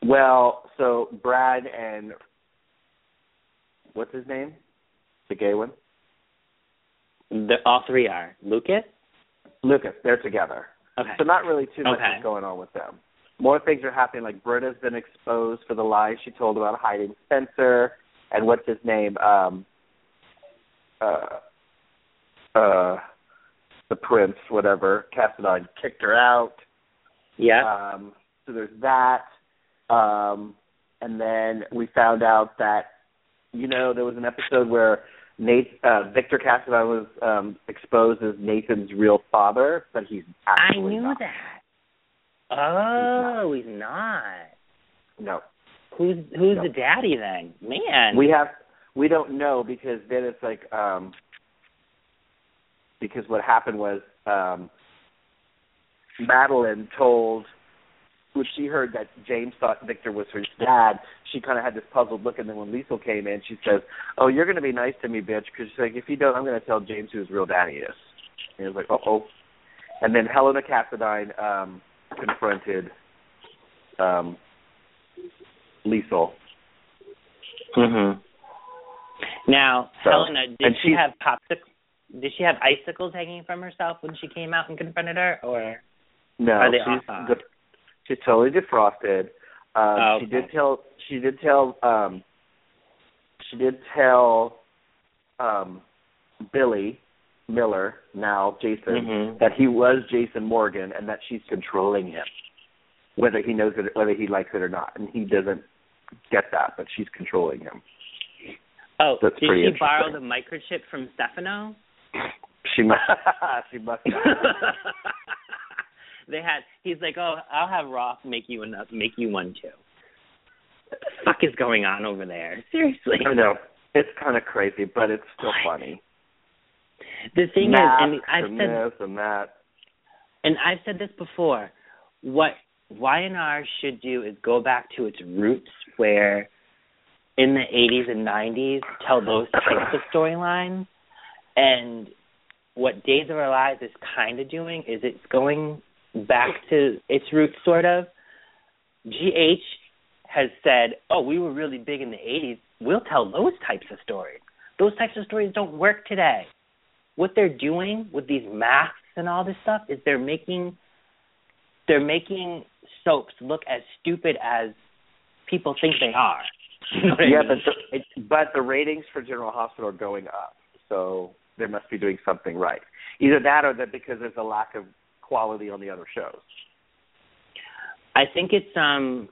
Speaker 2: Well, so Brad and what's his name? The gay one.
Speaker 1: The, all three are Lucas.
Speaker 2: Lucas. They're together.
Speaker 1: Okay.
Speaker 2: So not really too much
Speaker 1: Okay.
Speaker 2: is going on with them. More things are happening. Like Britta's been exposed for the lies she told about hiding Spencer and what's his name? Um, uh, uh, the prince, whatever. Cassadine kicked her out.
Speaker 1: Yeah.
Speaker 2: Um, so there's that. Um, and then we found out that, you know, there was an episode where Nate, uh, Victor Cassadine was um, exposed as Nathan's real father, but he's actually I
Speaker 1: knew
Speaker 2: not.
Speaker 1: that. Oh, he's not.
Speaker 2: No,
Speaker 1: Who's who's
Speaker 2: No.
Speaker 1: the daddy then? Man.
Speaker 2: we have we don't know because then it's like um because what happened was um Madeline told when she heard that James thought Victor was her dad, she kind of had this puzzled look, and then when Liesl came in, she says, "Oh, you're going to be nice to me, bitch," because she's like, "If you don't, I'm going to tell James who his real daddy is." And he was like, "Uh oh." And then Helena Cassadine um confronted um Liesl.
Speaker 1: Mhm. Now,
Speaker 2: So,
Speaker 1: Helena, did she
Speaker 2: she's-
Speaker 1: have popsicles? Did she have icicles hanging from herself when she came out and confronted her, or?
Speaker 2: No,
Speaker 1: Are they off?
Speaker 2: She's totally defrosted. Um,
Speaker 1: Oh,
Speaker 2: She did tell. She did tell. Um, she did tell um, Billy Miller, now Jason,
Speaker 1: Mhm.
Speaker 2: that he was Jason Morgan and that she's controlling him, whether he knows it, whether he likes it or not, and he doesn't get that, but she's controlling him.
Speaker 1: Oh,
Speaker 2: That's
Speaker 1: did she borrow the microchip from Stefano?
Speaker 2: She must. she must.
Speaker 1: They had. He's like, oh, I'll have Ross make you enough, make you one too. What the fuck is going on over there? Seriously.
Speaker 2: I know it's kind of crazy, but it's still
Speaker 1: What?
Speaker 2: funny.
Speaker 1: The thing
Speaker 2: Masks
Speaker 1: is, and I've said
Speaker 2: this and that.
Speaker 1: and I've said this before, what YNR should do is go back to its roots where in the 80s and 90s tell those types of storylines and what Days of Our Lives is kind of doing is it's going back to its roots sort of. GH has said, "Oh, we were really big in the 80s. We'll tell those types of stories. Those types of stories don't work today." What they're doing with these masks and all this stuff is they're making they're making soaps look as stupid as people think they are. You know what I
Speaker 2: yeah,
Speaker 1: mean?
Speaker 2: but the, but the ratings for General Hospital are going up, so they must be doing something right. Either that, or that because there's a lack of quality on the other shows.
Speaker 1: I think it's um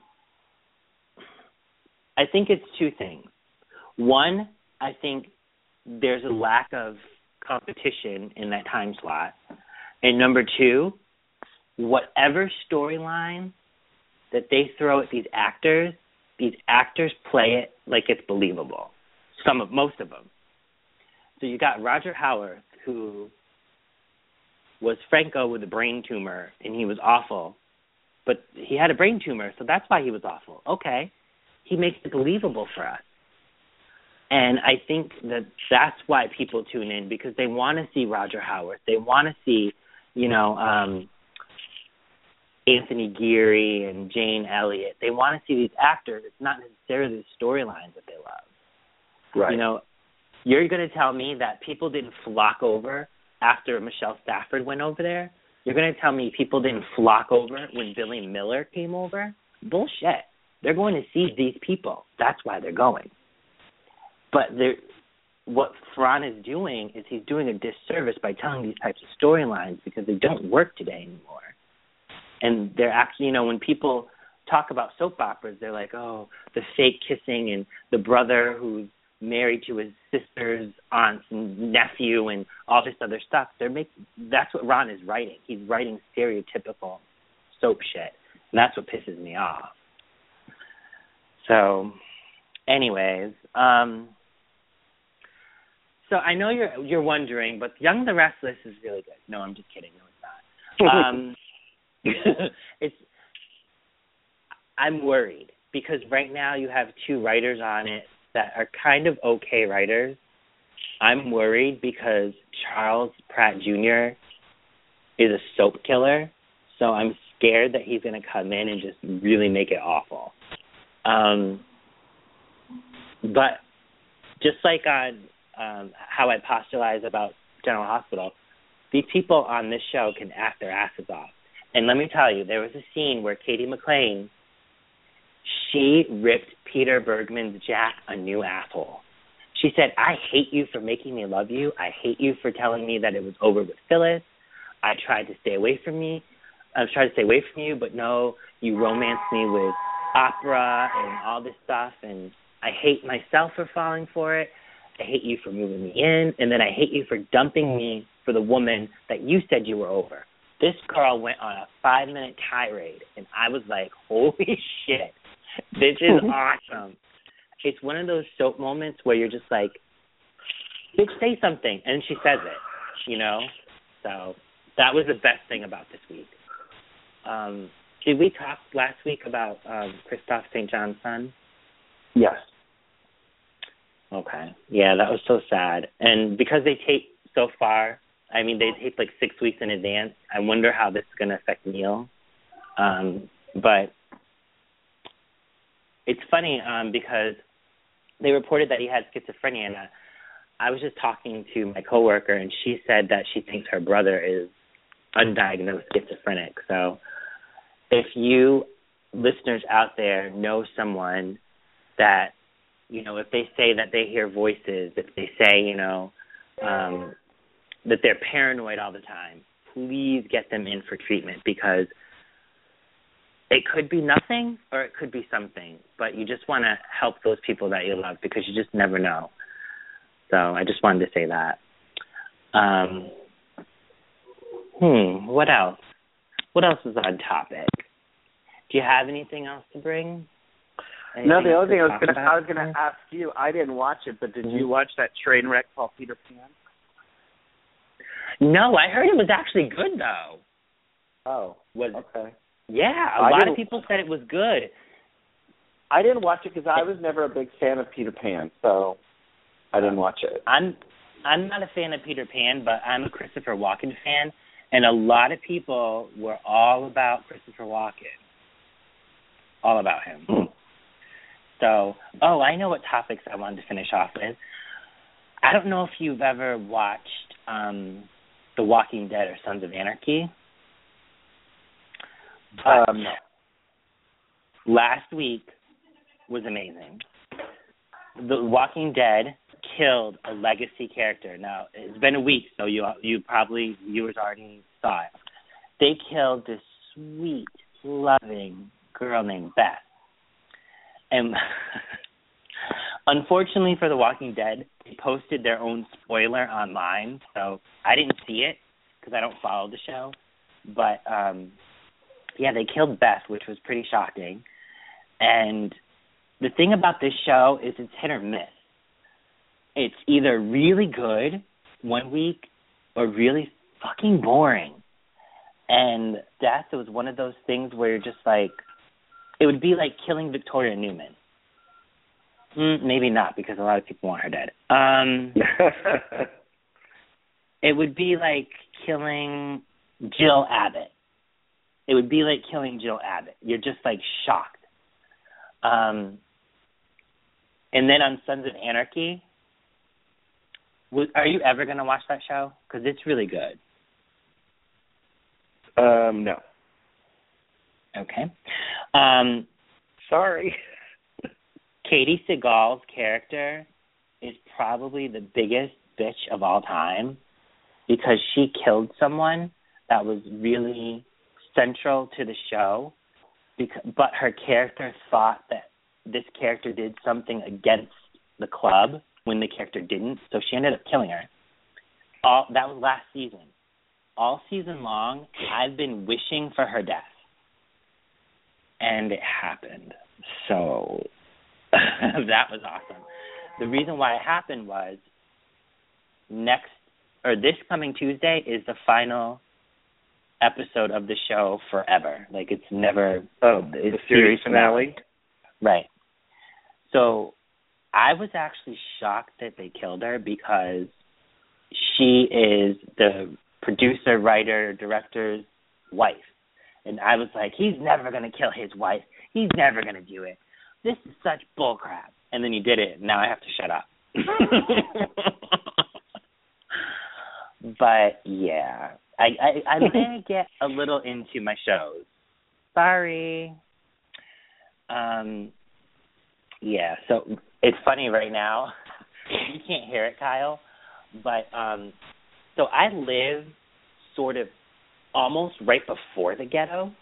Speaker 1: I think it's two things. One, I think there's a lack of competition in that time slot. And number two, whatever storyline that they throw at these actors, these actors play it like it's believable. Some of most of them. So you got Roger Howarth who was Franco with a brain tumor and he was awful but he had a brain tumor, so that's why he was awful. Okay, he makes it believable for us, and I think that that's why people tune in because they want to see Roger Howarth, they want to see, you know, um, Anthony Geary and Jane Elliott. They want to see these actors. It's not necessarily the storylines that they love.
Speaker 2: Right.
Speaker 1: You know, you're going to tell me that people didn't flock over after Michelle Stafford went over there? You're going to tell me people didn't flock over when Billy Miller came over? Bullshit. They're going to see these people. That's why they're going. But they're what Ron is doing is he's doing a disservice by telling these types of storylines because they don't work today anymore. And they're actually, you know, when people talk about soap operas, they're like, oh, the fake kissing and the brother who's married to his sister's aunt's and nephew and all this other stuff. They're making that's what Ron is writing. He's writing stereotypical soap shit, and that's what pisses me off. So, anyways, um, so I know you're you're wondering, but Young the Restless is really good. No, I'm just kidding. No, it's not. Um, it's I'm worried because right now you have two writers on it that are kind of okay writers. I'm worried because Charles Pratt Jr. is a soap killer, so I'm scared that he's going to come in and just really make it awful. Um, but just like on um, how I postulate about General Hospital, these people on this show can act their asses off. And let me tell you, there was a scene where Katie McLean she ripped Peter Bergman's Jack a new asshole. She said, I hate you for making me love you. I hate you for telling me that it was over with Phyllis. I tried to stay away from me. I was trying to stay away from you, but no, you romanced me with opera and all this stuff and I hate myself for falling for it. I hate you for moving me in, and then I hate you for dumping me for the woman that you said you were over. This girl went on a five minute tirade, and I was like, holy shit. This is awesome. It's one of those soap moments where you're just like, bitch, say something, and she says it, you know. So that was the best thing about this week. Um, did we talk last week about um, Kristoff St. John's son?
Speaker 3: Yes.
Speaker 1: Okay. Yeah, that was so sad. And because they tape so far, I mean, they tape like six weeks in advance. I wonder how this is going to affect Neil. Um, but it's funny um, because they reported that he had schizophrenia, and uh, I was just talking to my coworker, and she said that she thinks her brother is undiagnosed schizophrenic. So, if you listeners out there know someone that you know, if they say that they hear voices, if they say, you know, um, that they're paranoid all the time, please get them in for treatment because it could be nothing or it could be something, but you just want to help those people that you love because you just never know. So I just wanted to say that. Um, hmm, what else? What else is on topic? Do you have anything else to bring? Anything
Speaker 3: no, the only thing I was gonna? I was gonna ask you. I didn't watch it, but did you watch that train wreck called Peter Pan?
Speaker 1: No, I heard it was actually good though.
Speaker 3: Oh,
Speaker 1: Was
Speaker 3: okay.
Speaker 1: Yeah, a
Speaker 3: I
Speaker 1: lot of people said it was good.
Speaker 3: I didn't watch it because I was never a big fan of Peter Pan, so I didn't watch it.
Speaker 1: I'm I'm not a fan of Peter Pan, but I'm a Christopher Walken fan, and a lot of people were all about Christopher Walken, all about him.
Speaker 3: Hmm.
Speaker 1: So, oh, I know what topics I wanted to finish off with. I don't know if you've ever watched um The Walking Dead or Sons of Anarchy. But
Speaker 3: Um,
Speaker 1: last week was amazing. The Walking Dead killed a legacy character. Now it's been a week, so you you probably viewers already saw it. They killed this sweet, loving girl named Beth, and unfortunately for The Walking Dead, they posted their own spoiler online, so I didn't see it because I don't follow the show. But um yeah, they killed Beth, which was pretty shocking. And the thing about this show is it's hit or miss. It's either really good one week or really fucking boring. And Death was one of those things where you're just like, it would be like killing Victoria Newman. Mm, maybe not because a lot of people want her dead. Um, it would be like killing Jill Abbott. It would be like killing Jill Abbott. You're just like shocked. Um, and then on Sons of Anarchy, w- are you ever going to watch that show? Because it's really good.
Speaker 3: um, no.
Speaker 1: Okay. Um,
Speaker 3: Sorry.
Speaker 1: Katey Sagal's character is probably the biggest bitch of all time because she killed someone that was really central to the show because, but her character thought that this character did something against the club when the character didn't, so she ended up killing her. All that was last season. All season long, I've been wishing for her death. And it happened. So that was awesome. The reason why it happened was next or this coming Tuesday is the final episode of the show forever. Like it's never
Speaker 2: oh it's
Speaker 1: the
Speaker 2: series finale.
Speaker 1: Right. So I was actually shocked that they killed her because she is the producer, writer, director's wife. And I was like, he's never going to kill his wife. He's never going to do it. This is such bullcrap. And then he did it. Now I have to shut up. but yeah, I I I'm gonna get a little into my shows. Sorry. Um. Yeah. So it's funny right now. You can't hear it, Kyle, but um. So I live sort of almost right before the ghetto,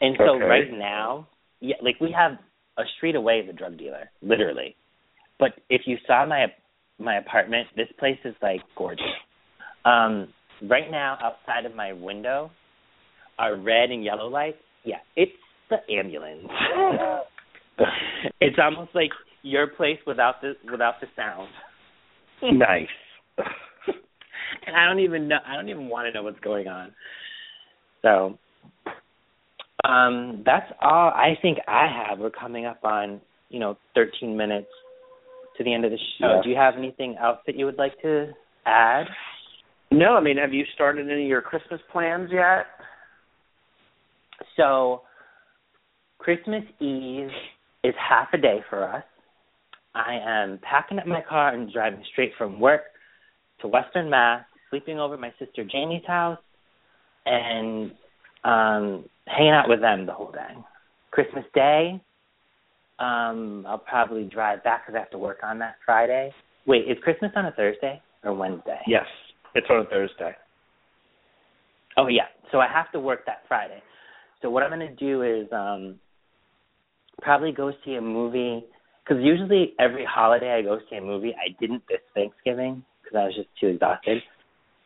Speaker 1: and so
Speaker 2: Okay.
Speaker 1: right now, yeah, like we have a street away is a drug dealer, literally. But if you saw my my apartment, this place is like gorgeous. Um, right now, outside of my window, are red and yellow lights. Yeah, it's the ambulance. it's almost like your place without the without the sound.
Speaker 2: nice.
Speaker 1: and I don't even know. I don't even want to know what's going on. So, um, that's all I think I have. We're coming up on you know 13 minutes to the end of the show.
Speaker 2: Yeah.
Speaker 1: Do you have anything else that you would like to add?
Speaker 2: No, I mean, have you started any of your Christmas plans yet?
Speaker 1: So, Christmas Eve is half a day for us. I am packing up my car and driving straight from work to Western Mass, sleeping over at my sister Jamie's house, and um hanging out with them the whole day. Christmas Day, um, I'll probably drive back because I have to work on that Friday. Wait, is Christmas on a Thursday or Wednesday?
Speaker 2: Yes, it's on a Thursday.
Speaker 1: Oh yeah. So I have to work that Friday. So what I'm gonna do is um probably go see a movie because usually every holiday I go see a movie. I didn't this Thanksgiving because I was just too exhausted.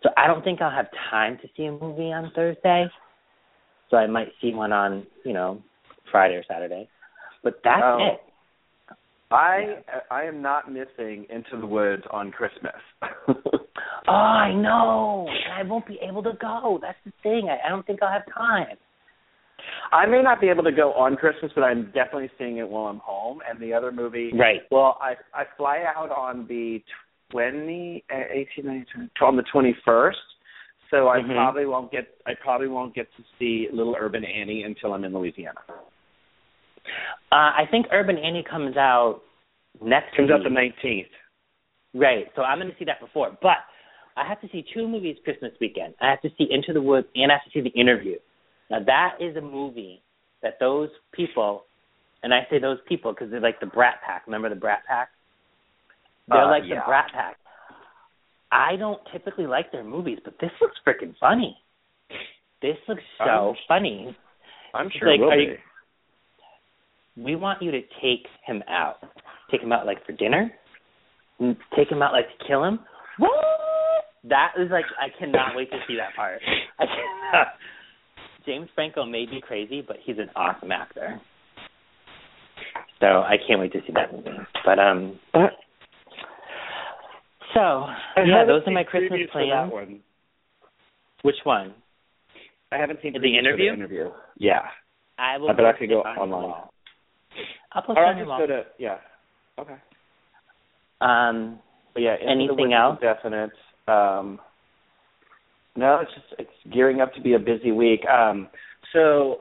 Speaker 1: So I don't think I'll have time to see a movie on Thursday. So I might see one on you know Friday or Saturday. But that's
Speaker 2: Oh.
Speaker 1: it.
Speaker 2: I I am not missing Into the Woods on Christmas.
Speaker 1: Oh, I know. And I won't be able to go. That's the thing. I, I don't think I'll have time.
Speaker 2: I may not be able to go on Christmas, but I'm definitely seeing it while I'm home. And the other movie,
Speaker 1: Right.
Speaker 2: well, I I fly out on the 20, uh, 18, 19, 20, on the 21st. So I
Speaker 1: Mhm.
Speaker 2: probably won't get I probably won't get to see Little Urban Annie until I'm in Louisiana.
Speaker 1: Uh, I think Urban Annie comes out next
Speaker 2: Comes out the 19th.
Speaker 1: Right. So I'm going to see that before. But I have to see two movies Christmas weekend. I have to see Into the Woods and I have to see The Interview. Now that is a movie that those people, and I say those people because they're like the Brat Pack. Remember the Brat Pack? They're
Speaker 2: Uh,
Speaker 1: like
Speaker 2: yeah.
Speaker 1: the Brat Pack. I don't typically like their movies, but this looks freaking funny. This looks so
Speaker 2: I'm-
Speaker 1: funny.
Speaker 2: I'm sure
Speaker 1: Like,
Speaker 2: it will
Speaker 1: are
Speaker 2: be.
Speaker 1: you- We want you to take him out. Take him out like for dinner. Take him out like to kill him. What? That is like I cannot wait to see that part. I cannot. James Franco may be crazy, but he's an awesome actor. So I can't wait to see that movie. But um, so
Speaker 2: I
Speaker 1: yeah, those are my Christmas
Speaker 2: previews for that
Speaker 1: plans.
Speaker 2: one.
Speaker 1: Which one?
Speaker 2: I haven't seen
Speaker 1: The interview?
Speaker 2: the interview. Yeah.
Speaker 1: I will.
Speaker 2: I bet I could go online.
Speaker 1: Wall. I'll post
Speaker 2: Or
Speaker 1: it
Speaker 2: I'll just to yeah. Okay.
Speaker 1: Um,
Speaker 2: But yeah,
Speaker 1: Anything else?
Speaker 2: Definite. Um, no, it's just it's gearing up to be a busy week. Um, so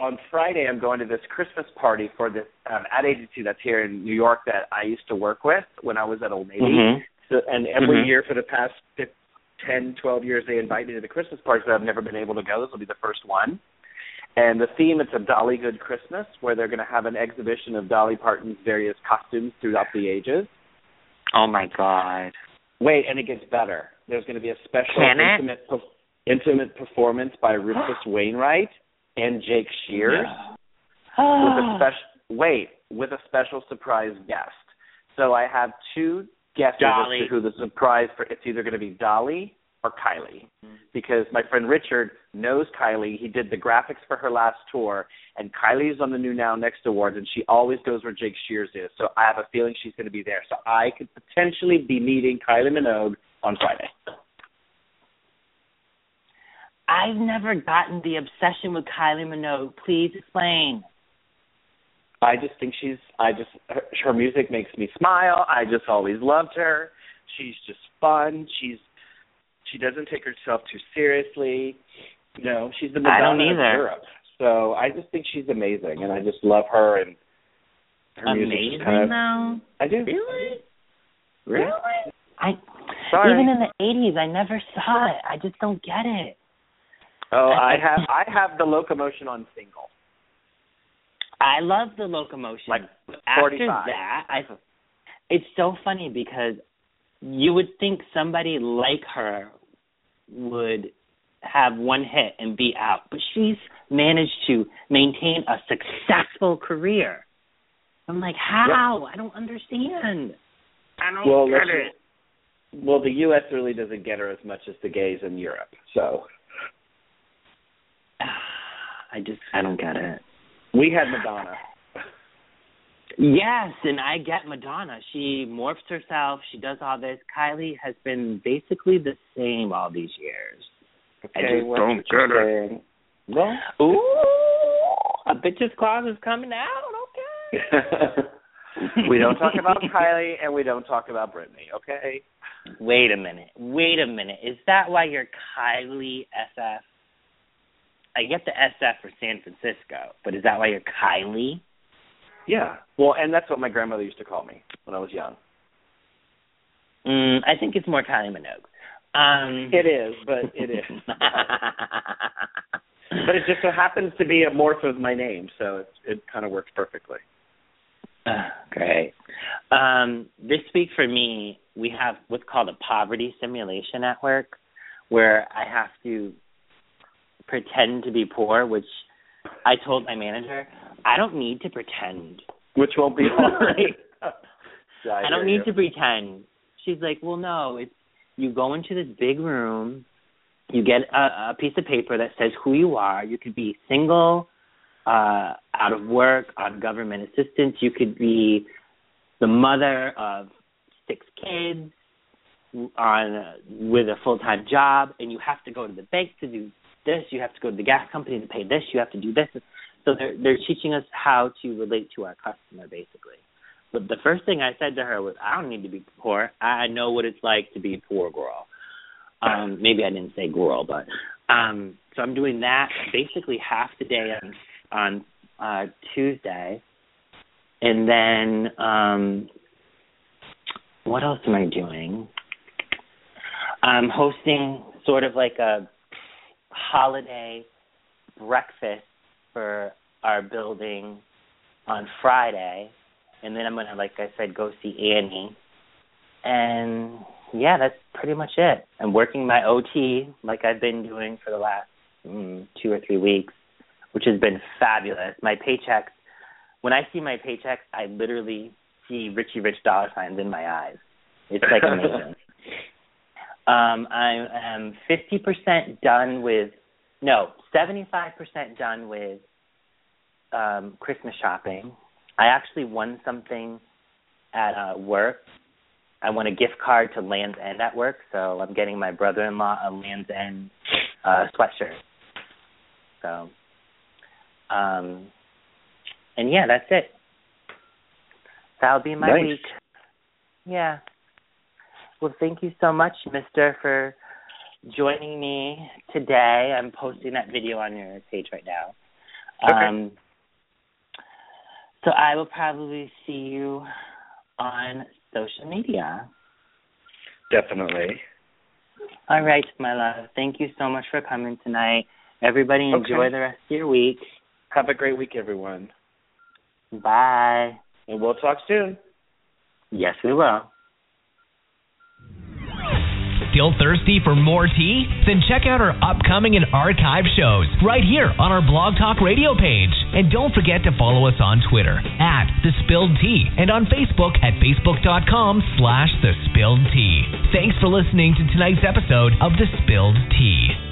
Speaker 2: on Friday, I'm going to this Christmas party for this um, ad agency that's here in New York that I used to work with when I was at Old Navy.
Speaker 1: mhm.
Speaker 2: So, and every
Speaker 1: Mhm.
Speaker 2: year for the past fif- 10, 12 years, they invite me to the Christmas parties, but I've never been able to go. This will be the first one. And the theme is a Dolly Good Christmas, where they're going to have an exhibition of Dolly Parton's various costumes throughout the ages.
Speaker 1: Oh my god.
Speaker 2: Wait, and it gets better. There's going to be a special intimate intimate performance by Rufus Wainwright and Jake Shears with a special wait with a special surprise guest. So I have two guesses
Speaker 1: Dolly.
Speaker 2: as to who the surprise for. It's either going to be Dolly or Kylie, mm-hmm. because my friend Richard knows Kylie. He did the graphics for her last tour, and Kylie's on the New Now Next Awards, and she always goes where Jake Shears is. So I have a feeling she's going to be there. So I could potentially be meeting Kylie Minogue on Friday.
Speaker 1: I've never gotten the obsession with Kylie Minogue. Please explain.
Speaker 2: I just think she's. I just her, her music makes me smile. I just always loved her. She's just fun. She's she doesn't take herself too seriously. You know, she's the
Speaker 1: I
Speaker 2: Madonna of. Europe. So I just think she's amazing, and I just love her and her music.
Speaker 1: Amazing
Speaker 2: Kind of,
Speaker 1: though.
Speaker 2: I do.
Speaker 1: Really?
Speaker 2: Really?
Speaker 1: I
Speaker 2: Sorry.
Speaker 1: even in the eighties I never saw it. I just don't get it.
Speaker 2: oh, I have I have the locomotion on single.
Speaker 1: I love the locomotion.
Speaker 2: Like
Speaker 1: After that, I it's so funny because you would think somebody like her would have one hit and be out, but she's managed to maintain a successful career. I'm like, how? I don't understand. I don't
Speaker 2: Well,
Speaker 1: get it.
Speaker 2: Well, the U.S. really doesn't get her as much as the gays in Europe. So
Speaker 1: I just I don't get it.
Speaker 2: we had Madonna.
Speaker 1: Yes, and I get Madonna. She morphs herself. She does all this. Kylie has been basically the same all these years. I
Speaker 2: Okay,
Speaker 1: just
Speaker 2: what's
Speaker 1: don't get it.
Speaker 2: saying? Well,
Speaker 1: Ooh, a bitch's clause is coming out. Okay.
Speaker 2: we don't talk about Kylie and we don't talk about Britney, okay?
Speaker 1: Wait a minute. Wait a minute. Is that why you're Kylie SF? I get the SF for San Francisco, but is that why you're Kylie?
Speaker 2: Yeah. Well, and that's what my grandmother used to call me when I was young.
Speaker 1: Mm, I think it's more Kylie Minogue. Um,
Speaker 2: It is, but it is. but it just so happens to be a morph of my name, so it it kind of works perfectly.
Speaker 1: Ah, Great. Um, this week for me, we have what's called a poverty simulation at work, where I have to pretend to be poor, which I told my manager, I don't need to pretend.
Speaker 2: Which won't be hard.
Speaker 1: I don't need to pretend. She's like, well, no, it's you go into this big room, you get a, a piece of paper that says who you are. You could be single, uh, out of work, on government assistance. You could be the mother of six kids on uh, with a full time job, and you have to go to the bank to do this. You have to go to the gas company to pay this. You have to do this. So they're they're teaching us how to relate to our customer, basically. But the first thing I said to her was, I don't need to be poor. I know what it's like to be a poor girl. Um, maybe I didn't say girl, but um, so I'm doing that basically half the day on on uh, Tuesday, and then um, what else am I doing? I'm hosting sort of like a holiday breakfast for our building on Friday, and then I'm gonna, like I said, go see Annie, and yeah, that's pretty much it. I'm working my OT like I've been doing for the last mm, two or three weeks, which has been fabulous. My paychecks, when I see my paychecks, I literally see Richie Rich dollar signs in my eyes. It's like amazing. um, I am 50% done with, no, 75% done with um, Christmas shopping. I actually won something at uh, work. I won a gift card to Land's End at work, so I'm getting my brother-in-law a Land's End uh, sweatshirt. So, um, and yeah, that's it. That'll be my
Speaker 2: Nice.
Speaker 1: week. Yeah. Well, thank you so much, Mister, for joining me today. I'm posting that video on your page right now.
Speaker 2: Okay.
Speaker 1: Um, so I will probably see you on social media.
Speaker 2: Definitely.
Speaker 1: All right, my love. Thank you so much for coming tonight. Everybody enjoy
Speaker 2: Okay.
Speaker 1: the rest of your week.
Speaker 2: Have a great week, everyone.
Speaker 1: Bye.
Speaker 2: And we'll talk soon.
Speaker 1: Yes, we will.
Speaker 4: Still thirsty for more tea? Then check out our upcoming and archive shows right here on our Blog Talk Radio page. And don't forget to follow us on Twitter at The Spilled Tea and on Facebook at facebook.com slash The Spilled Tea. Thanks for listening to tonight's episode of The Spilled Tea.